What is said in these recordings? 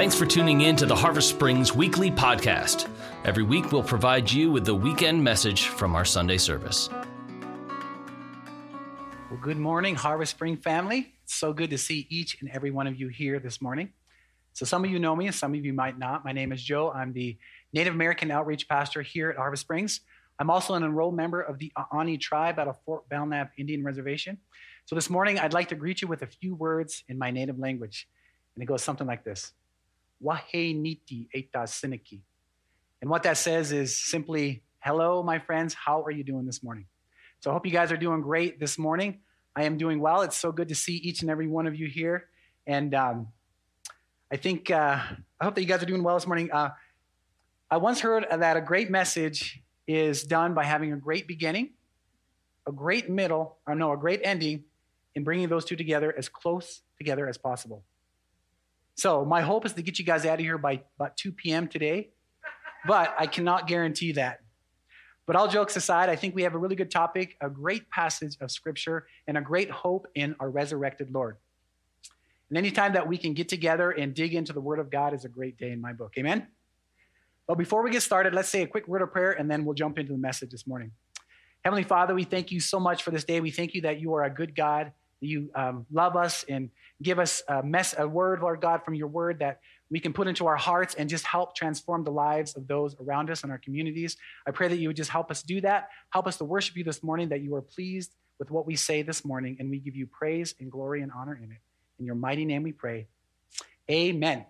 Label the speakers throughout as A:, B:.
A: Thanks for tuning in to the Harvest Springs Weekly Podcast. Every week, we'll provide you with the weekend message from our Sunday service.
B: Well, good morning, Harvest Spring family. It's so good to see each and every one of you here this morning. So, some of you know me, and some of you might not. My name is Joe. I'm the Native American Outreach Pastor here at Harvest Springs. I'm also an enrolled member of the Ani tribe out of Fort Belknap Indian Reservation. So, this morning, I'd like to greet you with a few words in my native language. And it goes something like this Wahe niti eta siniki. And what that says is simply, Hello, my friends, how are you doing this morning? So I hope you guys are doing great this morning. I am doing well. It's so good to see each and every one of you here. And um, I think, uh, I hope that you guys are doing well this morning. Uh, I once heard that a great message is done by having a great beginning, a great middle, or no, a great ending, and bringing those two together as close together as possible. So my hope is to get you guys out of here by about 2 p.m. today, but I cannot guarantee that. But all jokes aside, I think we have a really good topic, a great passage of scripture, and a great hope in our resurrected Lord. And anytime that we can get together and dig into the Word of God is a great day in my book. Amen? But before we get started, let's say a quick word of prayer and then we'll jump into the message this morning. Heavenly Father, we thank you so much for this day. We thank you that you are a good God, you um, love us and give us a, mess, a word, Lord God, from your word that we can put into our hearts and just help transform the lives of those around us and our communities. I pray that you would just help us do that. Help us to worship you this morning, that you are pleased with what we say this morning, and we give you praise and glory and honor in it. In your mighty name we pray. Amen.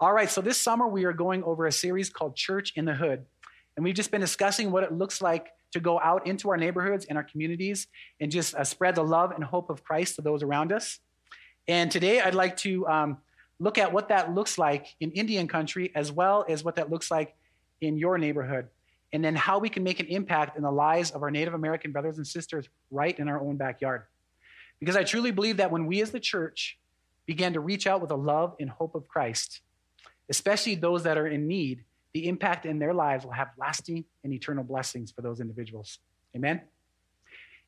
B: All right, so this summer we are going over a series called Church in the Hood. And we've just been discussing what it looks like to go out into our neighborhoods and our communities and just uh, spread the love and hope of Christ to those around us. And today I'd like to um, look at what that looks like in Indian country as well as what that looks like in your neighborhood. And then how we can make an impact in the lives of our Native American brothers and sisters right in our own backyard. Because I truly believe that when we as the church begin to reach out with the love and hope of Christ, especially those that are in need, the impact in their lives will have lasting and eternal blessings for those individuals. Amen?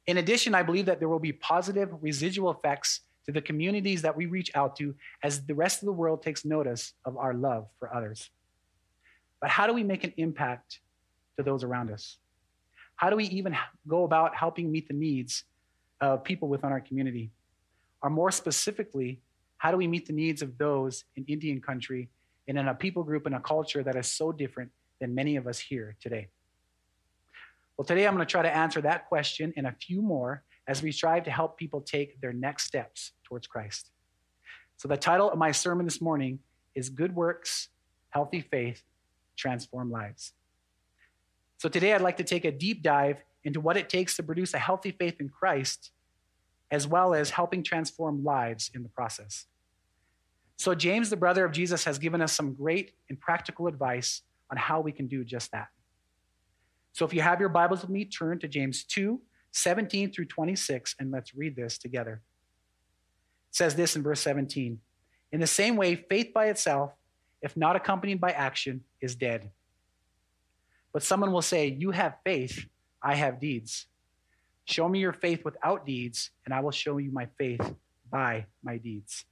B: In addition, I believe that there will be positive residual effects to the communities that we reach out to as the rest of the world takes notice of our love for others. But how do we make an impact to those around us? How do we even go about helping meet the needs of people within our community? Or more specifically, how do we meet the needs of those in Indian country and in a people group and a culture that is so different than many of us here today? Well, today I'm going to try to answer that question and a few more as we strive to help people take their next steps towards Christ. So, the title of my sermon this morning is Good Works, Healthy Faith, Transform Lives. So, today I'd like to take a deep dive into what it takes to produce a healthy faith in Christ, as well as helping transform lives in the process. So, James, the brother of Jesus, has given us some great and practical advice on how we can do just that. So, if you have your Bibles with me, turn to James 2 17 through 26, and let's read this together. It says this in verse 17 In the same way, faith by itself, if not accompanied by action, is dead. But someone will say, You have faith, I have deeds. Show me your faith without deeds, and I will show you my faith by my deeds.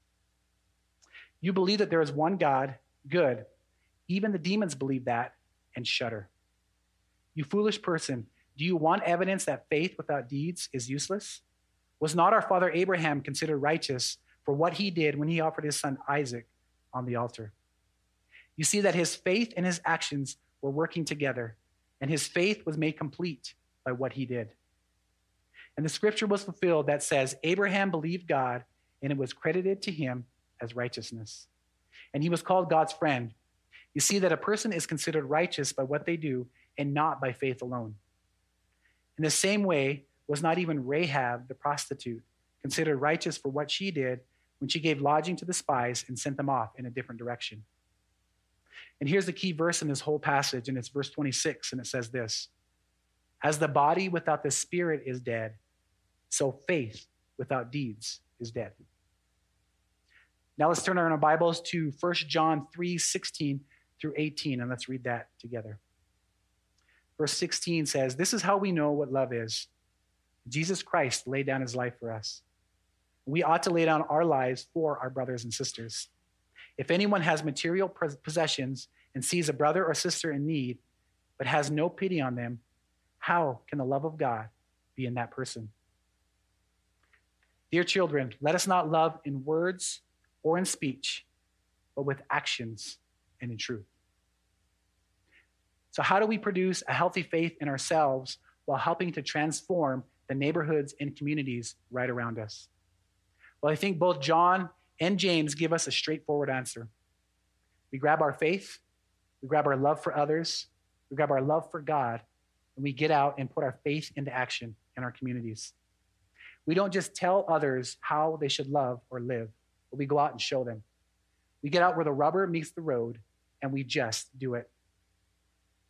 B: You believe that there is one God, good. Even the demons believe that and shudder. You foolish person, do you want evidence that faith without deeds is useless? Was not our father Abraham considered righteous for what he did when he offered his son Isaac on the altar? You see that his faith and his actions were working together, and his faith was made complete by what he did. And the scripture was fulfilled that says, Abraham believed God, and it was credited to him as righteousness. And he was called God's friend. You see that a person is considered righteous by what they do and not by faith alone. In the same way, was not even Rahab, the prostitute, considered righteous for what she did when she gave lodging to the spies and sent them off in a different direction. And here's the key verse in this whole passage, and it's verse 26, and it says this As the body without the spirit is dead, so faith without deeds is dead. Now let's turn our Bibles to 1 John 3 16 through 18, and let's read that together. Verse 16 says, This is how we know what love is. Jesus Christ laid down his life for us. We ought to lay down our lives for our brothers and sisters. If anyone has material possessions and sees a brother or sister in need, but has no pity on them, how can the love of God be in that person? Dear children, let us not love in words or in speech, but with actions and in truth. So, how do we produce a healthy faith in ourselves while helping to transform the neighborhoods and communities right around us? Well, I think both John and James give us a straightforward answer. We grab our faith, we grab our love for others, we grab our love for God, and we get out and put our faith into action in our communities. We don't just tell others how they should love or live, but we go out and show them. We get out where the rubber meets the road and we just do it.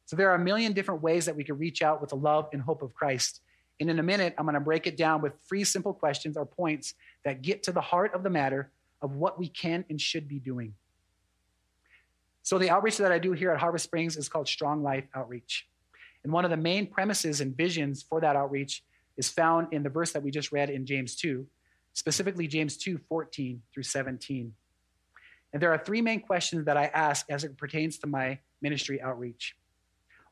B: So there are a million different ways that we can reach out with the love and hope of Christ. And in a minute, I'm going to break it down with three simple questions or points that get to the heart of the matter of what we can and should be doing. So, the outreach that I do here at Harvest Springs is called Strong Life Outreach. And one of the main premises and visions for that outreach is found in the verse that we just read in James 2, specifically James 2 14 through 17. And there are three main questions that I ask as it pertains to my ministry outreach.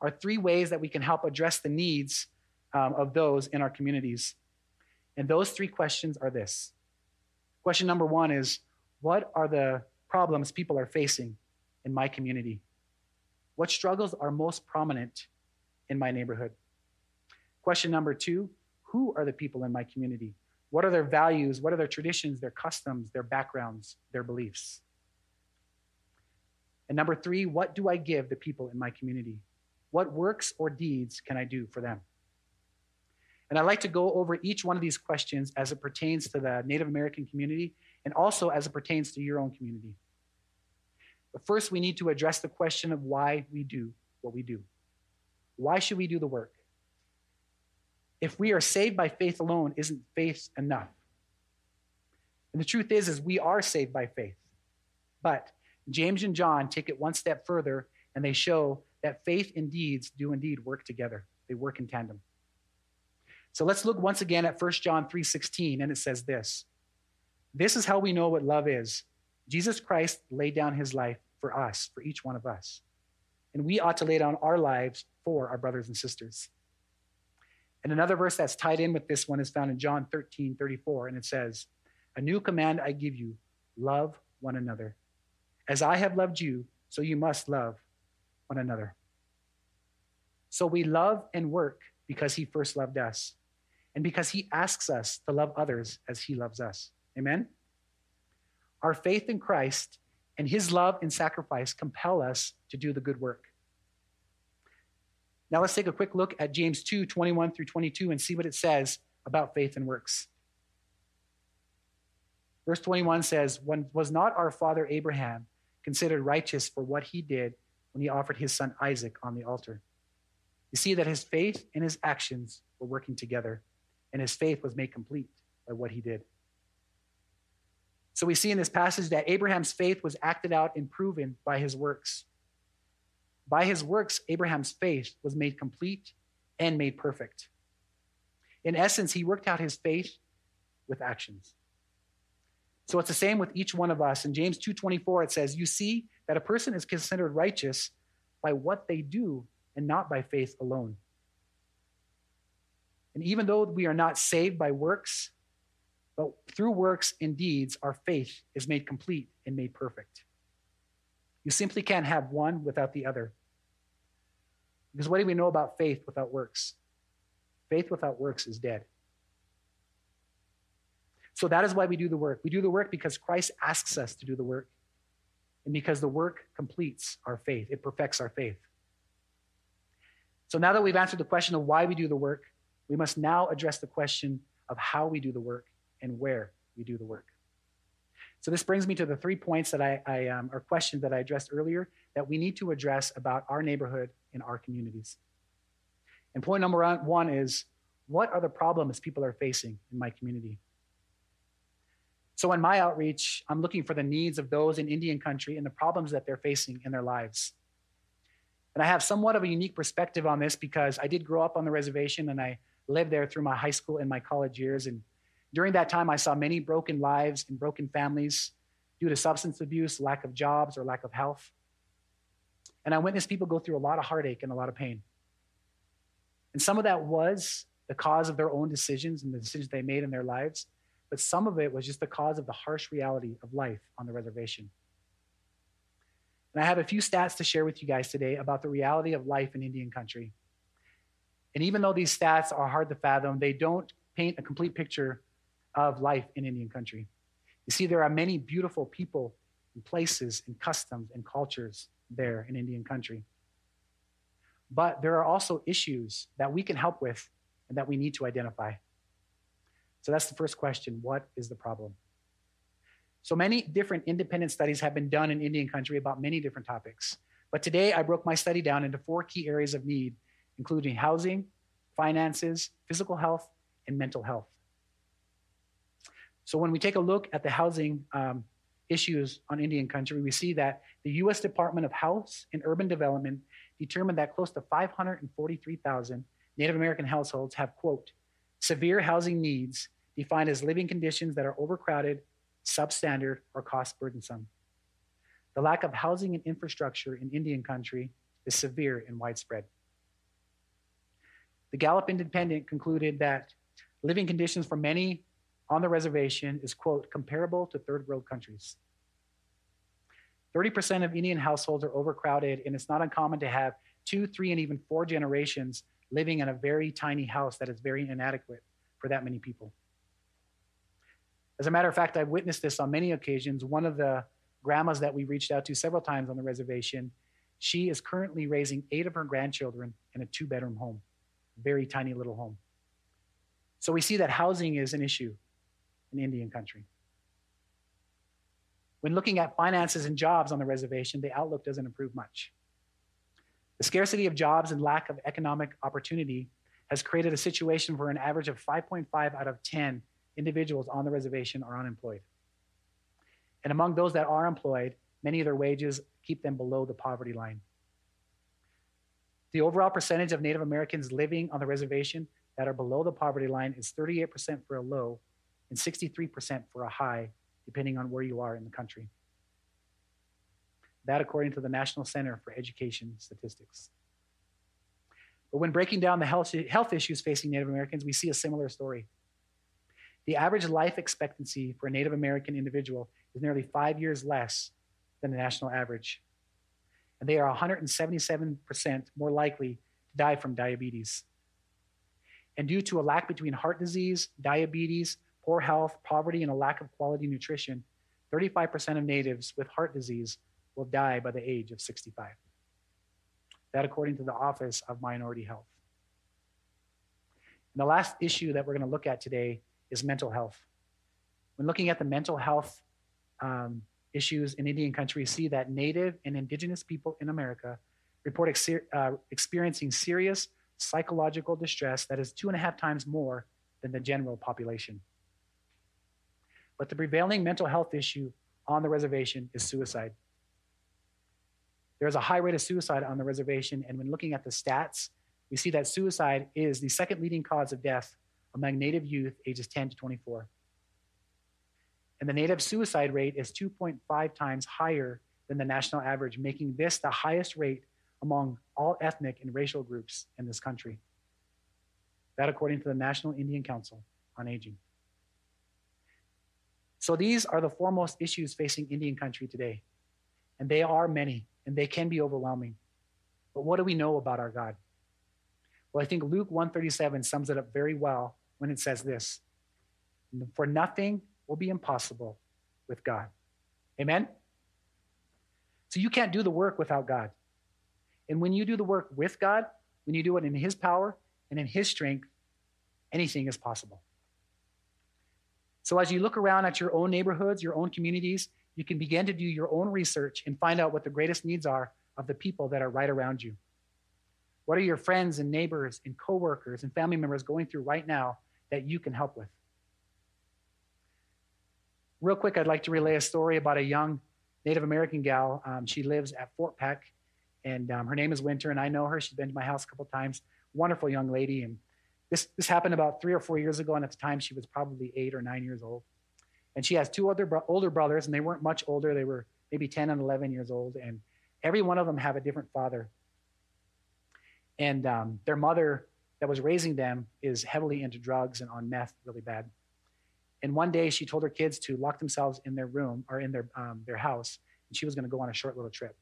B: Are three ways that we can help address the needs um, of those in our communities. And those three questions are this. Question number one is What are the problems people are facing in my community? What struggles are most prominent in my neighborhood? Question number two who are the people in my community? What are their values? What are their traditions, their customs, their backgrounds, their beliefs? And number three, what do I give the people in my community? What works or deeds can I do for them? And I'd like to go over each one of these questions as it pertains to the Native American community and also as it pertains to your own community. But first, we need to address the question of why we do what we do. Why should we do the work? If we are saved by faith alone, isn't faith enough? And the truth is, is we are saved by faith. But James and John take it one step further and they show that faith and deeds do indeed work together. They work in tandem. So let's look once again at 1 John 3:16 and it says this. This is how we know what love is. Jesus Christ laid down his life for us, for each one of us. And we ought to lay down our lives for our brothers and sisters. And another verse that's tied in with this one is found in John 13, 34, and it says, A new command I give you love one another. As I have loved you, so you must love one another. So we love and work because he first loved us, and because he asks us to love others as he loves us. Amen? Our faith in Christ and his love and sacrifice compel us to do the good work. Now let's take a quick look at James 2 21 through 22 and see what it says about faith and works. Verse 21 says, was not our father Abraham considered righteous for what he did when he offered his son Isaac on the altar? You see that his faith and his actions were working together, and his faith was made complete by what he did. So we see in this passage that Abraham's faith was acted out and proven by his works. By his works, Abraham's faith was made complete and made perfect. In essence, he worked out his faith with actions. So it's the same with each one of us. In James 2:24 it says, "You see that a person is considered righteous by what they do and not by faith alone." And even though we are not saved by works, but through works and deeds, our faith is made complete and made perfect. You simply can't have one without the other. Because what do we know about faith without works? Faith without works is dead. So that is why we do the work. We do the work because Christ asks us to do the work, and because the work completes our faith, it perfects our faith. So now that we've answered the question of why we do the work, we must now address the question of how we do the work and where we do the work. So this brings me to the three points that I, I um, or questions that I addressed earlier that we need to address about our neighborhood and our communities. And point number one is what are the problems people are facing in my community? So in my outreach, I'm looking for the needs of those in Indian country and the problems that they're facing in their lives. And I have somewhat of a unique perspective on this because I did grow up on the reservation and I lived there through my high school and my college years. And during that time, I saw many broken lives and broken families due to substance abuse, lack of jobs, or lack of health. And I witnessed people go through a lot of heartache and a lot of pain. And some of that was the cause of their own decisions and the decisions they made in their lives, but some of it was just the cause of the harsh reality of life on the reservation. And I have a few stats to share with you guys today about the reality of life in Indian country. And even though these stats are hard to fathom, they don't paint a complete picture of life in Indian country. You see, there are many beautiful people and places and customs and cultures there in Indian country. But there are also issues that we can help with and that we need to identify. So that's the first question what is the problem? So many different independent studies have been done in Indian country about many different topics. But today I broke my study down into four key areas of need, including housing, finances, physical health, and mental health. So when we take a look at the housing um, issues on Indian country, we see that the U.S. Department of House and Urban Development determined that close to 543,000 Native American households have, quote, severe housing needs defined as living conditions that are overcrowded, substandard, or cost burdensome. The lack of housing and infrastructure in Indian country is severe and widespread. The Gallup Independent concluded that living conditions for many on the reservation is, quote, comparable to third world countries. 30% of Indian households are overcrowded, and it's not uncommon to have two, three, and even four generations living in a very tiny house that is very inadequate for that many people. As a matter of fact, I've witnessed this on many occasions. One of the grandmas that we reached out to several times on the reservation, she is currently raising eight of her grandchildren in a two bedroom home, very tiny little home. So we see that housing is an issue in Indian country. When looking at finances and jobs on the reservation, the outlook doesn't improve much. The scarcity of jobs and lack of economic opportunity has created a situation where an average of 5.5 out of 10 individuals on the reservation are unemployed. And among those that are employed, many of their wages keep them below the poverty line. The overall percentage of Native Americans living on the reservation that are below the poverty line is 38% for a low and 63% for a high, depending on where you are in the country. That, according to the National Center for Education Statistics. But when breaking down the health, health issues facing Native Americans, we see a similar story. The average life expectancy for a Native American individual is nearly five years less than the national average. And they are 177% more likely to die from diabetes. And due to a lack between heart disease, diabetes, poor health, poverty, and a lack of quality nutrition, 35% of natives with heart disease will die by the age of 65. That, according to the Office of Minority Health. And the last issue that we're going to look at today is mental health. When looking at the mental health um, issues in Indian country, we see that Native and Indigenous people in America report ex- uh, experiencing serious psychological distress that is two and a half times more than the general population. But the prevailing mental health issue on the reservation is suicide. There's a high rate of suicide on the reservation, and when looking at the stats, we see that suicide is the second leading cause of death among Native youth ages 10 to 24. And the Native suicide rate is 2.5 times higher than the national average, making this the highest rate among all ethnic and racial groups in this country. That, according to the National Indian Council on Aging. So these are the foremost issues facing Indian country today. And they are many, and they can be overwhelming. But what do we know about our God? Well, I think Luke 137 sums it up very well when it says this. For nothing will be impossible with God. Amen? So you can't do the work without God. And when you do the work with God, when you do it in His power and in His strength, anything is possible. So as you look around at your own neighborhoods, your own communities, you can begin to do your own research and find out what the greatest needs are of the people that are right around you. What are your friends and neighbors and coworkers and family members going through right now that you can help with? Real quick, I'd like to relay a story about a young Native American gal. Um, she lives at Fort Peck, and um, her name is Winter, and I know her. She's been to my house a couple times. Wonderful young lady, and this, this happened about three or four years ago, and at the time she was probably eight or nine years old. And she has two other bro- older brothers, and they weren't much older. They were maybe 10 and 11 years old. And every one of them have a different father. And um, their mother that was raising them is heavily into drugs and on meth really bad. And one day she told her kids to lock themselves in their room or in their, um, their house, and she was going to go on a short little trip.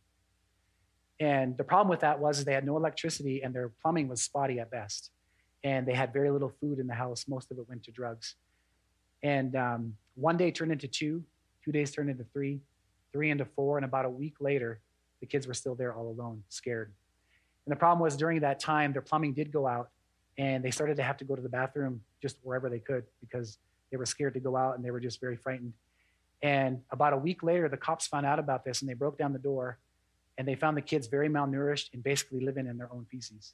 B: And the problem with that was they had no electricity and their plumbing was spotty at best. And they had very little food in the house. Most of it went to drugs. And um, one day turned into two, two days turned into three, three into four, and about a week later, the kids were still there all alone, scared. And the problem was during that time, their plumbing did go out, and they started to have to go to the bathroom just wherever they could because they were scared to go out and they were just very frightened. And about a week later, the cops found out about this and they broke down the door and they found the kids very malnourished and basically living in their own feces.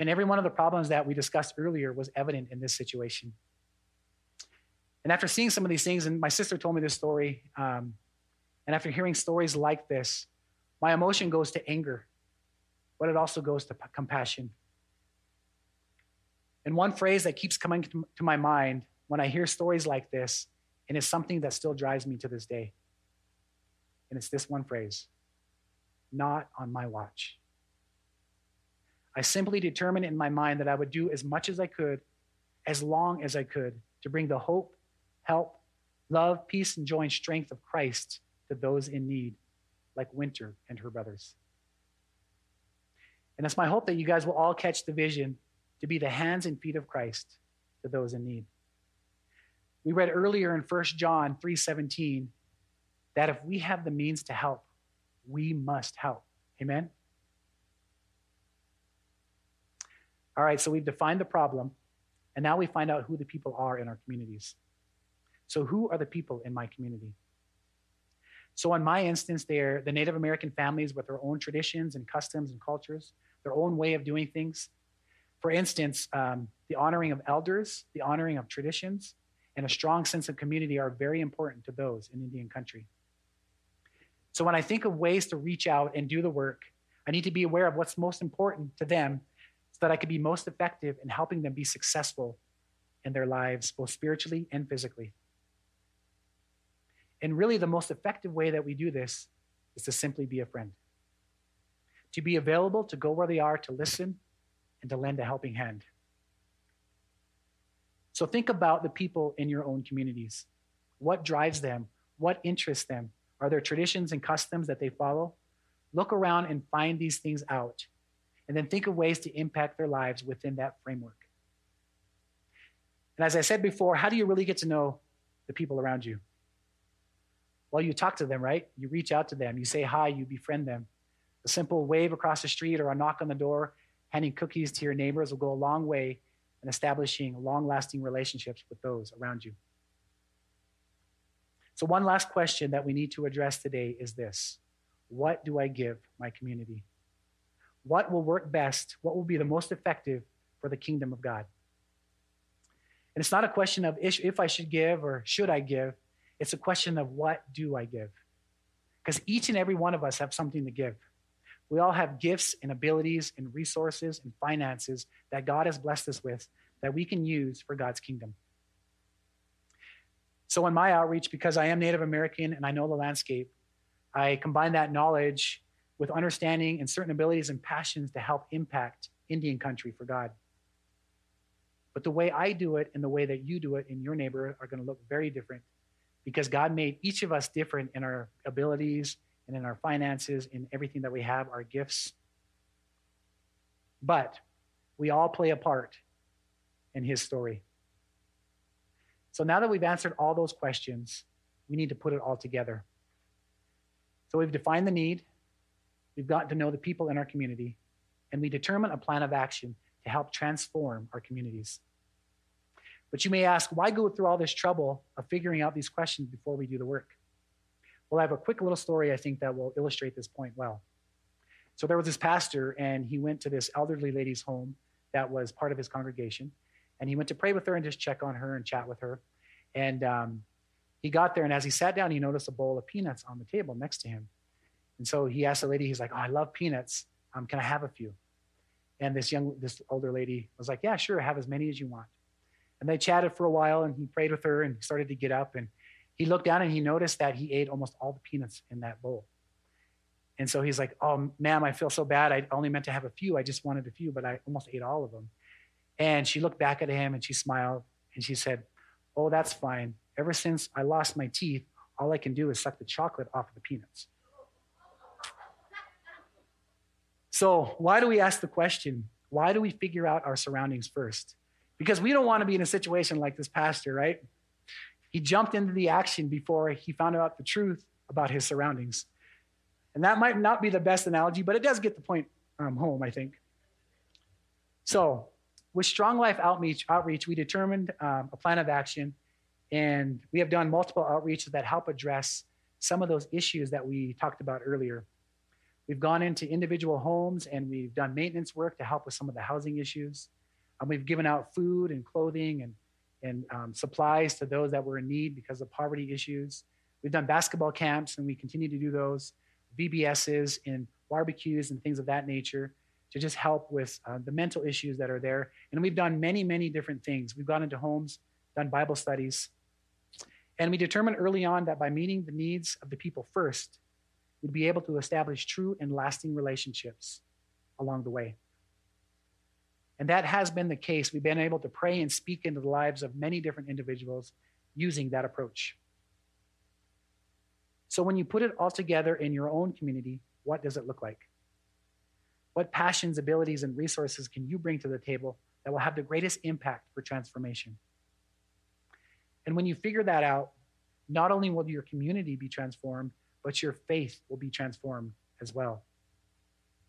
B: And every one of the problems that we discussed earlier was evident in this situation. And after seeing some of these things, and my sister told me this story, um, and after hearing stories like this, my emotion goes to anger, but it also goes to p- compassion. And one phrase that keeps coming to, to my mind when I hear stories like this, and it's something that still drives me to this day. And it's this one phrase not on my watch. I simply determined in my mind that I would do as much as I could, as long as I could, to bring the hope, help, love, peace, and joy and strength of Christ to those in need, like Winter and her brothers. And it's my hope that you guys will all catch the vision to be the hands and feet of Christ to those in need. We read earlier in 1 John 3:17 that if we have the means to help, we must help. Amen. All right, so we've defined the problem, and now we find out who the people are in our communities. So, who are the people in my community? So, in my instance, they're the Native American families with their own traditions and customs and cultures, their own way of doing things. For instance, um, the honoring of elders, the honoring of traditions, and a strong sense of community are very important to those in Indian country. So, when I think of ways to reach out and do the work, I need to be aware of what's most important to them so that I could be most effective in helping them be successful in their lives, both spiritually and physically. And really, the most effective way that we do this is to simply be a friend, to be available, to go where they are, to listen, and to lend a helping hand. So think about the people in your own communities. What drives them? What interests them? Are there traditions and customs that they follow? Look around and find these things out and then think of ways to impact their lives within that framework. And as I said before, how do you really get to know the people around you? Well, you talk to them, right? You reach out to them, you say hi, you befriend them. A simple wave across the street or a knock on the door, handing cookies to your neighbors will go a long way in establishing long lasting relationships with those around you. So, one last question that we need to address today is this What do I give my community? What will work best, what will be the most effective for the kingdom of God. And it's not a question of if I should give or should I give. It's a question of what do I give? Because each and every one of us have something to give. We all have gifts and abilities and resources and finances that God has blessed us with that we can use for God's kingdom. So, in my outreach, because I am Native American and I know the landscape, I combine that knowledge with understanding and certain abilities and passions to help impact Indian country for God. But the way I do it and the way that you do it in your neighborhood are going to look very different because God made each of us different in our abilities and in our finances, in everything that we have, our gifts. But we all play a part in His story. So now that we've answered all those questions, we need to put it all together. So we've defined the need, We've gotten to know the people in our community, and we determine a plan of action to help transform our communities. But you may ask, why go through all this trouble of figuring out these questions before we do the work? Well, I have a quick little story I think that will illustrate this point well. So there was this pastor, and he went to this elderly lady's home that was part of his congregation, and he went to pray with her and just check on her and chat with her. And um, he got there, and as he sat down, he noticed a bowl of peanuts on the table next to him. And so he asked the lady, he's like, Oh, I love peanuts. Um, can I have a few? And this young, this older lady was like, Yeah, sure, have as many as you want. And they chatted for a while and he prayed with her and started to get up. And he looked down and he noticed that he ate almost all the peanuts in that bowl. And so he's like, Oh, ma'am, I feel so bad. I only meant to have a few. I just wanted a few, but I almost ate all of them. And she looked back at him and she smiled and she said, Oh, that's fine. Ever since I lost my teeth, all I can do is suck the chocolate off of the peanuts. So, why do we ask the question? Why do we figure out our surroundings first? Because we don't want to be in a situation like this pastor, right? He jumped into the action before he found out the truth about his surroundings. And that might not be the best analogy, but it does get the point um, home, I think. So, with Strong Life Outreach, outreach we determined um, a plan of action, and we have done multiple outreaches that help address some of those issues that we talked about earlier. We've gone into individual homes and we've done maintenance work to help with some of the housing issues. Um, we've given out food and clothing and, and um, supplies to those that were in need because of poverty issues. We've done basketball camps and we continue to do those. VBSs and barbecues and things of that nature to just help with uh, the mental issues that are there. And we've done many, many different things. We've gone into homes, done Bible studies. And we determined early on that by meeting the needs of the people first, we'd be able to establish true and lasting relationships along the way. And that has been the case. We've been able to pray and speak into the lives of many different individuals using that approach. So when you put it all together in your own community, what does it look like? What passions, abilities, and resources can you bring to the table that will have the greatest impact for transformation? And when you figure that out, not only will your community be transformed, but your faith will be transformed as well,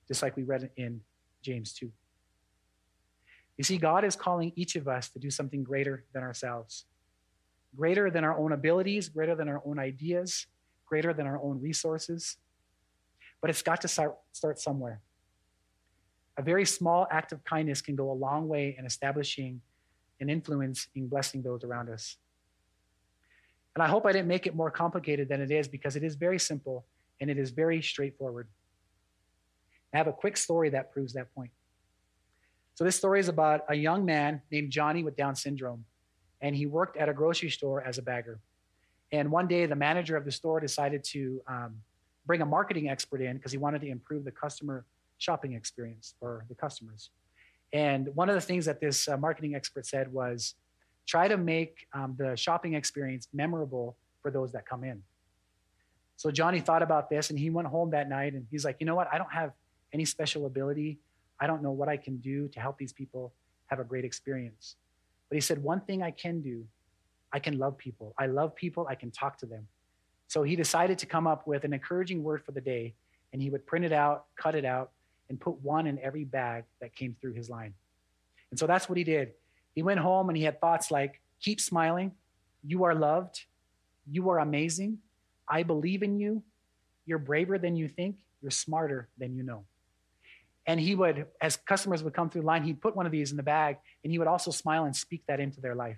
B: just like we read in James 2. You see, God is calling each of us to do something greater than ourselves, greater than our own abilities, greater than our own ideas, greater than our own resources. But it's got to start, start somewhere. A very small act of kindness can go a long way in establishing an influence in blessing those around us. And I hope I didn't make it more complicated than it is because it is very simple and it is very straightforward. I have a quick story that proves that point. So, this story is about a young man named Johnny with Down syndrome, and he worked at a grocery store as a bagger. And one day, the manager of the store decided to um, bring a marketing expert in because he wanted to improve the customer shopping experience for the customers. And one of the things that this uh, marketing expert said was try to make um, the shopping experience memorable for those that come in. So Johnny thought about this and he went home that night and he's like, you know what? I don't have any special ability. I don't know what I can do to help these people have a great experience. But he said, one thing I can do I can love people. I love people. I can talk to them. So he decided to come up with an encouraging word for the day, and he would print it out, cut it out, and put one in every bag that came through his line. And so that's what he did. He went home and he had thoughts like, keep smiling. You are loved. You are amazing. I believe in you. You're braver than you think. You're smarter than you know. And he would, as customers would come through line, he'd put one of these in the bag and he would also smile and speak that into their life.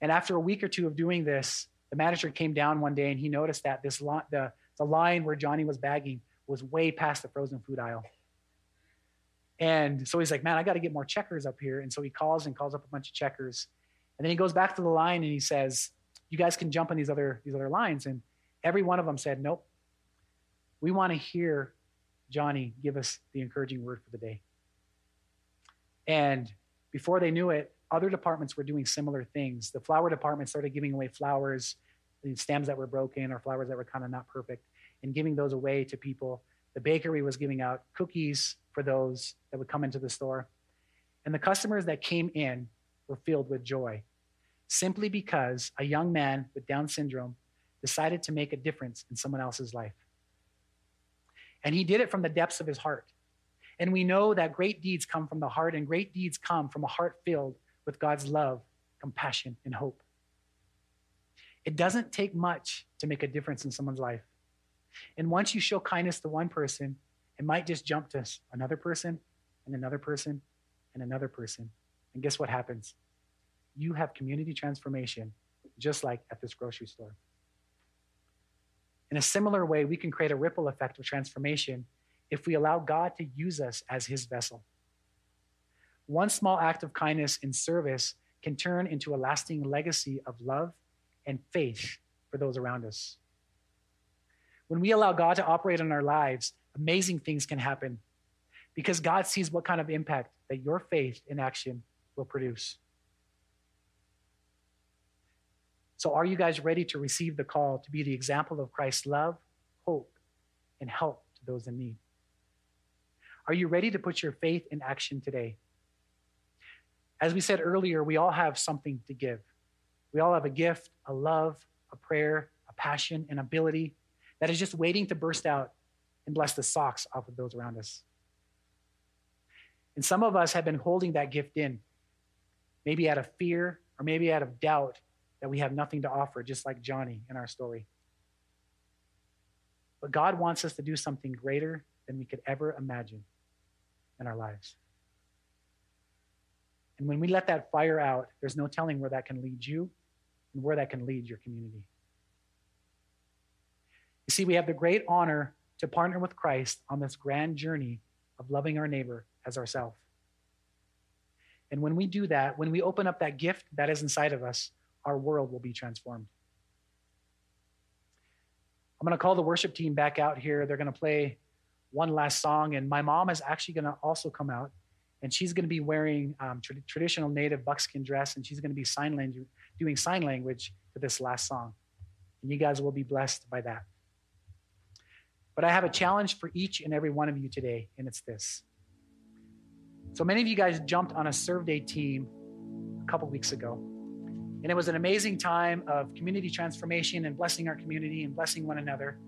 B: And after a week or two of doing this, the manager came down one day and he noticed that this lo- the, the line where Johnny was bagging was way past the frozen food aisle. And so he's like, man, I got to get more checkers up here. And so he calls and calls up a bunch of checkers. And then he goes back to the line and he says, you guys can jump on these other, these other lines. And every one of them said, nope. We want to hear Johnny give us the encouraging word for the day. And before they knew it, other departments were doing similar things. The flower department started giving away flowers, stems that were broken or flowers that were kind of not perfect, and giving those away to people. The bakery was giving out cookies for those that would come into the store. And the customers that came in were filled with joy simply because a young man with Down syndrome decided to make a difference in someone else's life. And he did it from the depths of his heart. And we know that great deeds come from the heart, and great deeds come from a heart filled with God's love, compassion, and hope. It doesn't take much to make a difference in someone's life. And once you show kindness to one person, it might just jump to another person and another person and another person. And guess what happens? You have community transformation, just like at this grocery store. In a similar way, we can create a ripple effect of transformation if we allow God to use us as his vessel. One small act of kindness in service can turn into a lasting legacy of love and faith for those around us. When we allow God to operate in our lives, amazing things can happen because God sees what kind of impact that your faith in action will produce. So, are you guys ready to receive the call to be the example of Christ's love, hope, and help to those in need? Are you ready to put your faith in action today? As we said earlier, we all have something to give. We all have a gift, a love, a prayer, a passion, an ability that is just waiting to burst out and bless the socks off of those around us. And some of us have been holding that gift in, maybe out of fear or maybe out of doubt that we have nothing to offer, just like Johnny in our story. But God wants us to do something greater than we could ever imagine in our lives. And when we let that fire out, there's no telling where that can lead you and where that can lead your community. You see, we have the great honor to partner with Christ on this grand journey of loving our neighbor as ourselves. And when we do that, when we open up that gift that is inside of us, our world will be transformed. I'm going to call the worship team back out here. They're going to play one last song. And my mom is actually going to also come out, and she's going to be wearing um, tra- traditional native buckskin dress, and she's going to be sign language, doing sign language to this last song. And you guys will be blessed by that. But I have a challenge for each and every one of you today, and it's this. So many of you guys jumped on a Serve Day team a couple weeks ago. And it was an amazing time of community transformation and blessing our community and blessing one another.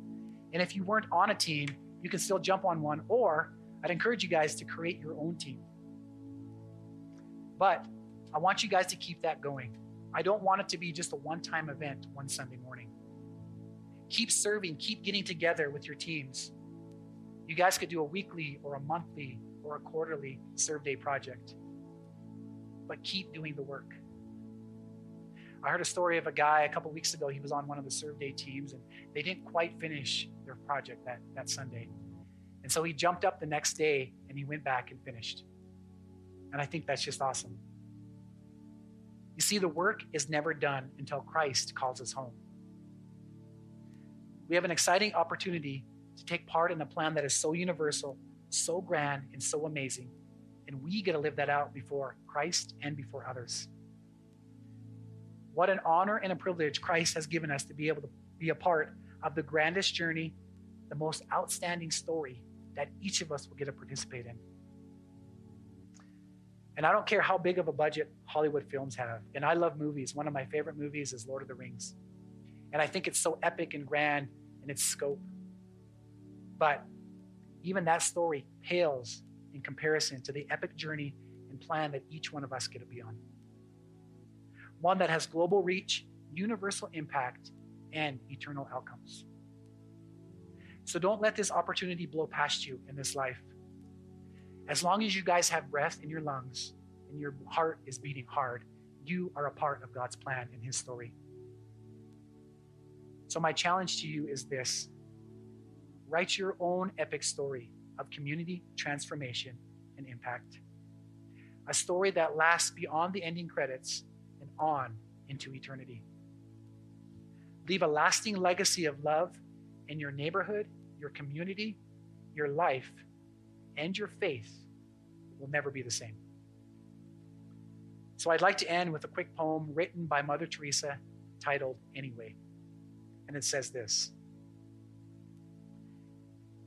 B: And if you weren't on a team, you can still jump on one, or I'd encourage you guys to create your own team. But I want you guys to keep that going. I don't want it to be just a one time event one Sunday morning. Keep serving, keep getting together with your teams. You guys could do a weekly or a monthly or a quarterly serve day project, but keep doing the work. I heard a story of a guy a couple weeks ago. He was on one of the serve day teams and they didn't quite finish their project that, that Sunday. And so he jumped up the next day and he went back and finished. And I think that's just awesome. You see, the work is never done until Christ calls us home. We have an exciting opportunity to take part in a plan that is so universal, so grand, and so amazing. And we get to live that out before Christ and before others. What an honor and a privilege Christ has given us to be able to be a part of the grandest journey, the most outstanding story that each of us will get to participate in. And I don't care how big of a budget Hollywood films have. And I love movies. One of my favorite movies is Lord of the Rings. And I think it's so epic and grand in its scope. But even that story pales in comparison to the epic journey and plan that each one of us get to be on one that has global reach, universal impact, and eternal outcomes. So don't let this opportunity blow past you in this life. As long as you guys have breath in your lungs and your heart is beating hard, you are a part of God's plan and His story. So, my challenge to you is this write your own epic story of community transformation and impact. A story that lasts beyond the ending credits and on into eternity. Leave a lasting legacy of love in your neighborhood, your community, your life, and your faith will never be the same. So I'd like to end with a quick poem written by Mother Teresa titled Anyway. And it says this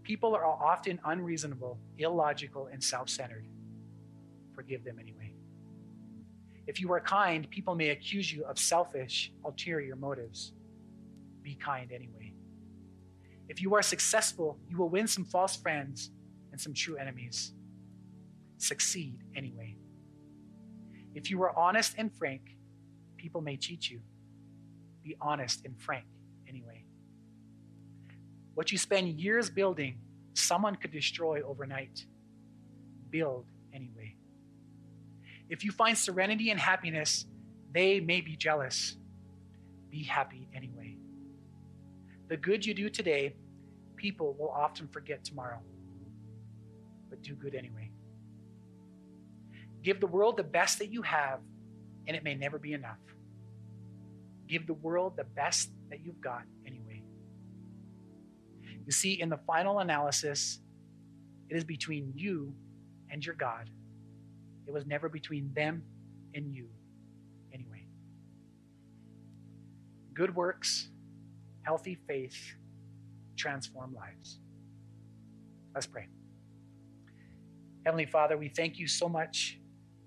B: People are often unreasonable, illogical, and self centered. Forgive them anyway. If you are kind, people may accuse you of selfish, ulterior motives. Be kind anyway. If you are successful, you will win some false friends and some true enemies. Succeed anyway. If you are honest and frank, people may cheat you. Be honest and frank anyway. What you spend years building, someone could destroy overnight. Build anyway. If you find serenity and happiness, they may be jealous. Be happy anyway. The good you do today, people will often forget tomorrow. But do good anyway. Give the world the best that you have and it may never be enough. Give the world the best that you've got anyway. You see, in the final analysis, it is between you and your God. It was never between them and you anyway. Good works, healthy faith transform lives. Let's pray. Heavenly Father, we thank you so much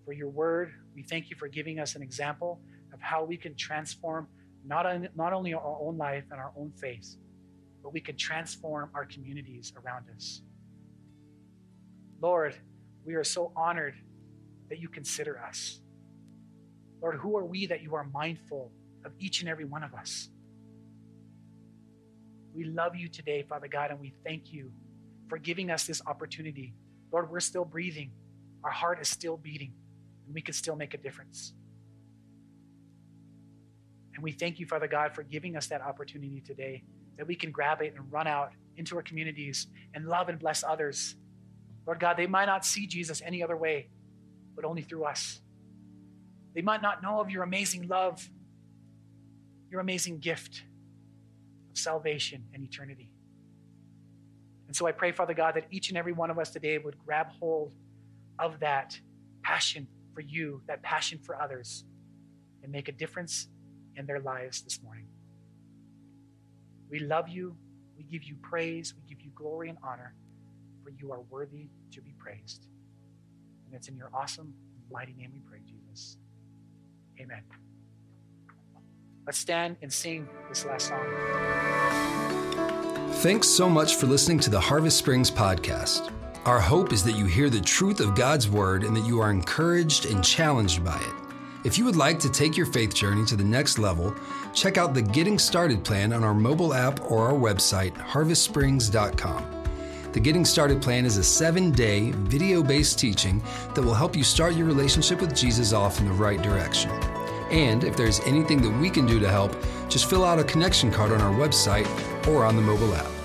B: for your word. We thank you for giving us an example of how we can transform not, on, not only our own life and our own faith, but we can transform our communities around us. Lord, we are so honored that you consider us. Lord, who are we that you are mindful of each and every one of us? We love you today, Father God, and we thank you for giving us this opportunity. Lord, we're still breathing, our heart is still beating, and we can still make a difference. And we thank you, Father God, for giving us that opportunity today that we can grab it and run out into our communities and love and bless others. Lord God, they might not see Jesus any other way, but only through us. They might not know of your amazing love, your amazing gift of salvation and eternity. And so I pray, Father God, that each and every one of us today would grab hold of that passion for you, that passion for others, and make a difference in their lives this morning. We love you. We give you praise. We give you glory and honor, for you are worthy to be praised. And it's in your awesome, mighty name we pray, Jesus. Amen. Let's stand and sing this last song.
C: Thanks so much for listening to the Harvest Springs podcast. Our hope is that you hear the truth of God's word and that you are encouraged and challenged by it. If you would like to take your faith journey to the next level, check out the Getting Started plan on our mobile app or our website, harvestsprings.com. The Getting Started plan is a seven day, video based teaching that will help you start your relationship with Jesus off in the right direction. And if there's anything that we can do to help, just fill out a connection card on our website or on the mobile app.